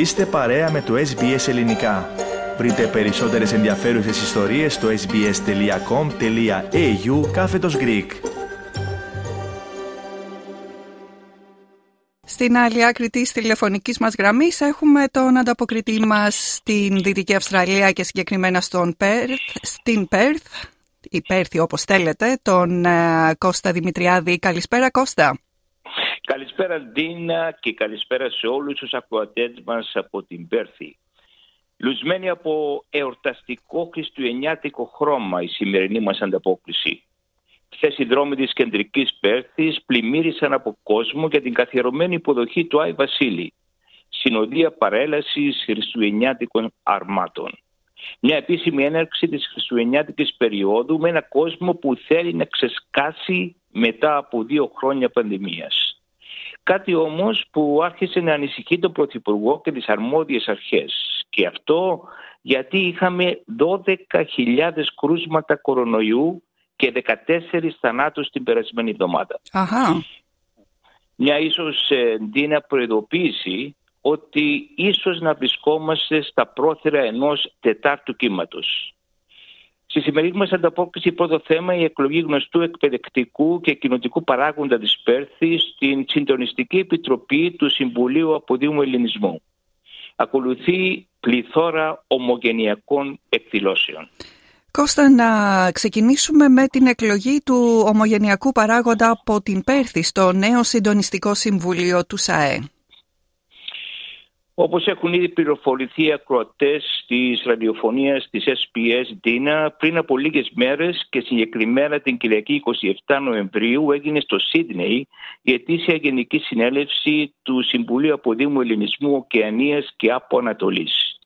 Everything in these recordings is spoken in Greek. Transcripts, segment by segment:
Είστε παρέα με το SBS Ελληνικά. Βρείτε περισσότερες ενδιαφέρουσες ιστορίες στο sbs.com.au κάθετος Greek. Στην άλλη άκρη της τηλεφωνικής μας γραμμής έχουμε τον ανταποκριτή μας στην Δυτική Αυστραλία και συγκεκριμένα στον Πέρθ, στην Πέρθ, η Πέρθη όπως θέλετε, τον ε, Κώστα Δημητριάδη. Καλησπέρα Κώστα. Καλησπέρα Ντίνα και καλησπέρα σε όλους τους ακροατές μας από την Πέρθη. Λουσμένη από εορταστικό χριστουγεννιάτικο χρώμα η σημερινή μας ανταπόκριση. Χθες οι δρόμοι της κεντρικής Πέρθης πλημμύρισαν από κόσμο για την καθιερωμένη υποδοχή του Άι Βασίλη. Συνοδεία παρέλασης χριστουγεννιάτικων αρμάτων. Μια επίσημη έναρξη της χριστουγεννιάτικης περίοδου με ένα κόσμο που θέλει να ξεσκάσει μετά από δύο χρόνια πανδημίας. Κάτι όμως που άρχισε να ανησυχεί τον Πρωθυπουργό και τις αρμόδιες αρχές. Και αυτό γιατί είχαμε 12.000 κρούσματα κορονοϊού και 14 θανάτους την περασμένη εβδομάδα. Αχα. Μια ίσως ε, προειδοποίηση ότι ίσως να βρισκόμαστε στα πρόθυρα ενός τετάρτου κύματος. Στη σημερινή μας ανταπόκριση, πρώτο θέμα, η εκλογή γνωστού εκπαιδευτικού και κοινοτικού παράγοντα της Πέρθη στην Συντονιστική Επιτροπή του Συμβουλίου Αποδείμου Ελληνισμού. Ακολουθεί πληθώρα ομογενειακών εκδηλώσεων. Κώστα, να ξεκινήσουμε με την εκλογή του ομογενειακού παράγοντα από την Πέρθη στο νέο Συντονιστικό Συμβουλίο του ΣΑΕ. Όπως έχουν ήδη πληροφορηθεί οι ακροατές της ραδιοφωνίας της SPS Dina, πριν από λίγες μέρες και συγκεκριμένα την Κυριακή 27 Νοεμβρίου έγινε στο Σίδνεϊ η ετήσια Γενική Συνέλευση του Συμβουλίου Αποδήμου Ελληνισμού Οκεανίας και Από Ανατολής.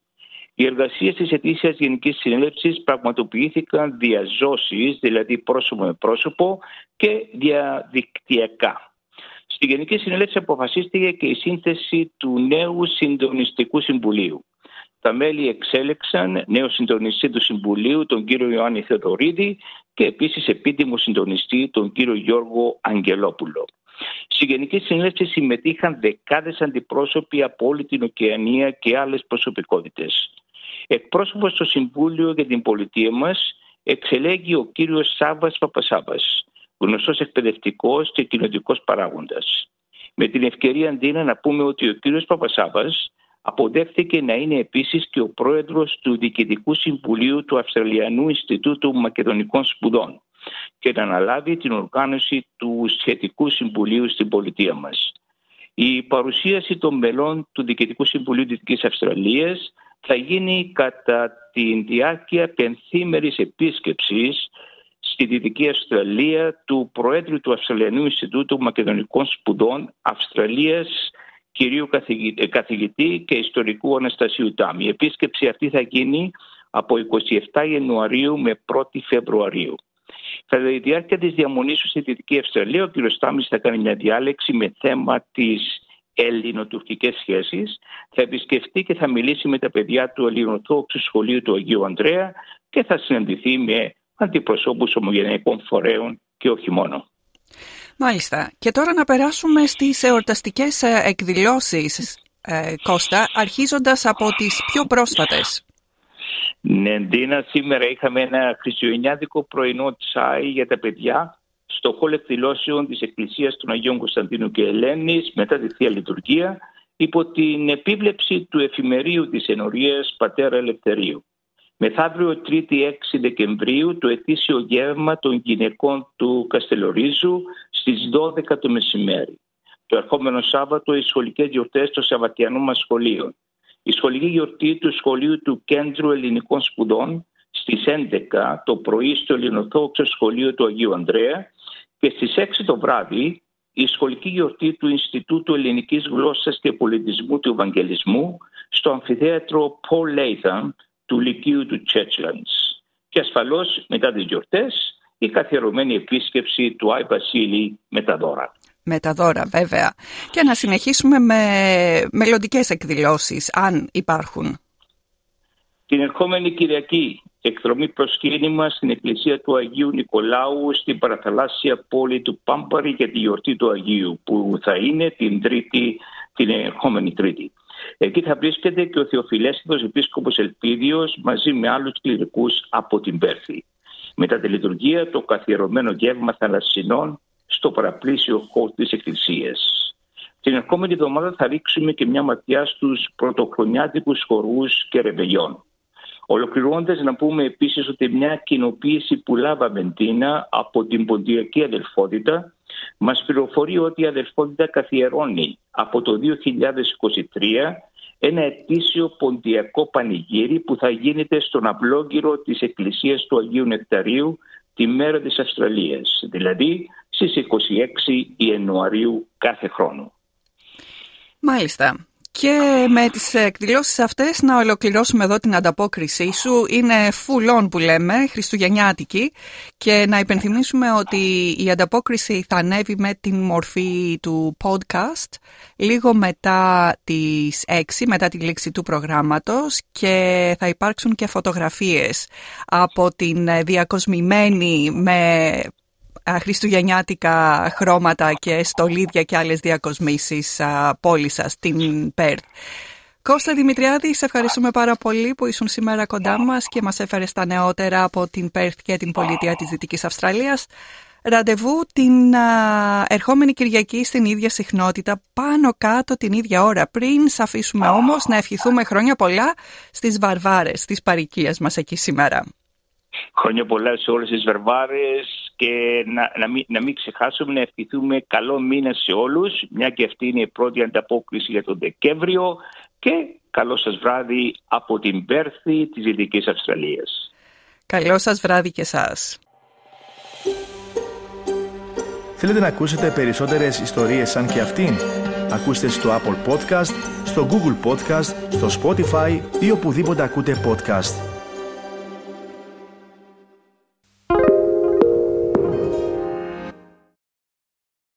Οι εργασίες της ετήσιας Γενικής Συνέλευσης πραγματοποιήθηκαν διαζώσει, δηλαδή πρόσωπο με πρόσωπο και διαδικτυακά. Στη Γενική Συνέλευση αποφασίστηκε και η σύνθεση του νέου συντονιστικού συμβουλίου. Τα μέλη εξέλεξαν νέο συντονιστή του Συμβουλίου, τον κύριο Ιωάννη Θεοδωρίδη και επίσης επίτιμο συντονιστή, τον κύριο Γιώργο Αγγελόπουλο. Στη Γενική Συνέλευση συμμετείχαν δεκάδες αντιπρόσωποι από όλη την Οκεανία και άλλες προσωπικότητες. Εκπρόσωπος στο Συμβούλιο για την Πολιτεία μας εξελέγει ο κύριος Σάβας Παπασάβας γνωστός εκπαιδευτικός και κοινωτικός παράγοντας. Με την ευκαιρία Αντίνα να πούμε ότι ο κύριος Παπασάβας αποδέχθηκε να είναι επίσης και ο πρόεδρος του Διοικητικού Συμβουλίου του Αυστραλιανού Ινστιτούτου Μακεδονικών Σπουδών και να αναλάβει την οργάνωση του σχετικού συμβουλίου στην πολιτεία μας. Η παρουσίαση των μελών του Διοικητικού Συμβουλίου Δυτικής Αυστραλίας θα γίνει κατά τη διάρκεια πενθήμερης επίσκεψης στη Δυτική Αυστραλία του Προέδρου του Αυστραλιανού Ινστιτούτου Μακεδονικών Σπουδών Αυστραλίας κυρίου καθηγητή και ιστορικού Αναστασίου Τάμι. Η επίσκεψη αυτή θα γίνει από 27 Ιανουαρίου με 1η Φεβρουαρίου. Κατά τη διάρκεια της διαμονής του στη Δυτική Αυστραλία, ο κ. Τάμις θα κάνει μια διάλεξη με θέμα τις ελληνοτουρκικές σχέσεις. Θα επισκεφτεί και θα μιλήσει με τα παιδιά του Ελληνοτόξου Σχολείου του Αγίου Ανδρέα και θα συναντηθεί με αντιπροσώπους ομογενειακών φορέων και όχι μόνο. Μάλιστα. Και τώρα να περάσουμε στις εορταστικές ε, εκδηλώσεις, ε, Κώστα, αρχίζοντας από τις πιο πρόσφατες. Ναι, Ντίνα, σήμερα είχαμε ένα χριστιανιάτικο πρωινό τσάι για τα παιδιά στο χώρο εκδηλώσεων της Εκκλησίας των Αγίων Κωνσταντίνου και Ελένης μετά τη Θεία Λειτουργία υπό την επίβλεψη του εφημερίου της ενορίας Πατέρα Ελευθερίου. Μεθαύριο 3η 6 Δεκεμβρίου το ετήσιο γεύμα των γυναικών του Καστελορίζου στις 12 το μεσημέρι. Το ερχόμενο Σάββατο οι σχολικές γιορτές των Σαββατιανών μας σχολείων. Η σχολική γιορτή του Σχολείου του Κέντρου Ελληνικών Σπουδών στις 11 το πρωί στο Ελληνοθόξο Σχολείο του Αγίου Ανδρέα και στις 6 το βράδυ η σχολική γιορτή του Ινστιτούτου Ελληνικής Γλώσσας και Πολιτισμού του Ευαγγελισμού στο αμφιθέατρο Paul Latham του Λυκείου του Τσέτσλαντς. Και ασφαλώς μετά τις γιορτές η καθιερωμένη επίσκεψη του Άι Βασίλη με τα δώρα. Με τα δώρα βέβαια. Και να συνεχίσουμε με μελλοντικές εκδηλώσεις, αν υπάρχουν. Την ερχόμενη Κυριακή, εκδρομή προσκύνημα στην εκκλησία του Αγίου Νικολάου στην παραθαλάσσια πόλη του Πάμπαρη για τη γιορτή του Αγίου, που θα είναι την, τρίτη, την ερχόμενη Τρίτη. Εκεί θα βρίσκεται και ο Θεοφιλέστητος Επίσκοπος Ελπίδιος μαζί με άλλους κληρικούς από την Πέρθη. Μετά τη λειτουργία το καθιερωμένο γεύμα θαλασσινών στο παραπλήσιο χώρο της Εκκλησίας. Την ερχόμενη εβδομάδα θα ρίξουμε και μια ματιά στους πρωτοχρονιάτικους χορούς και ρεβελιών. Ολοκληρώνοντας να πούμε επίσης ότι μια κοινοποίηση που λάβαμε Τίνα από την Ποντιακή Αδελφότητα μας πληροφορεί ότι η Αδελφότητα καθιερώνει από το 2023 ένα ετήσιο ποντιακό πανηγύρι που θα γίνεται στον απλόγυρο της Εκκλησίας του Αγίου Νεκταρίου τη μέρα της Αυστραλίας, δηλαδή στις 26 Ιανουαρίου κάθε χρόνο. Μάλιστα. Και με τις εκδηλώσεις αυτές να ολοκληρώσουμε εδώ την ανταπόκρισή σου. Είναι full on που λέμε, χριστουγεννιάτικη. Και να υπενθυμίσουμε ότι η ανταπόκριση θα ανέβει με την μορφή του podcast λίγο μετά τις 6, μετά τη λήξη του προγράμματος και θα υπάρξουν και φωτογραφίες από την διακοσμημένη με χριστουγεννιάτικα χρώματα και στολίδια και άλλες διακοσμήσεις πόλης σας στην Πέρθ. Κώστα Δημητριάδη, σε ευχαριστούμε πάρα πολύ που ήσουν σήμερα κοντά μας και μας έφερες τα νεότερα από την Πέρθ και την πολιτεία της Δυτικής Αυστραλίας. Ραντεβού την ερχόμενη Κυριακή στην ίδια συχνότητα, πάνω κάτω την ίδια ώρα. Πριν σε αφήσουμε όμως να ευχηθούμε χρόνια πολλά στις βαρβάρες της παρικίας μας εκεί σήμερα. Χρόνια πολλά σε όλες τις βερβάρες και να, να, μην, να μην ξεχάσουμε να ευχηθούμε καλό μήνα σε όλους μια και αυτή είναι η πρώτη ανταπόκριση για τον Δεκέμβριο και καλό σας βράδυ από την Πέρθη της Δυτικής Αυστραλίας. Καλό σας βράδυ και σας. Θέλετε να ακούσετε περισσότερες ιστορίες σαν και αυτήν; Ακούστε στο Apple Podcast, στο Google Podcast, στο Spotify ή οπουδήποτε ακούτε podcast.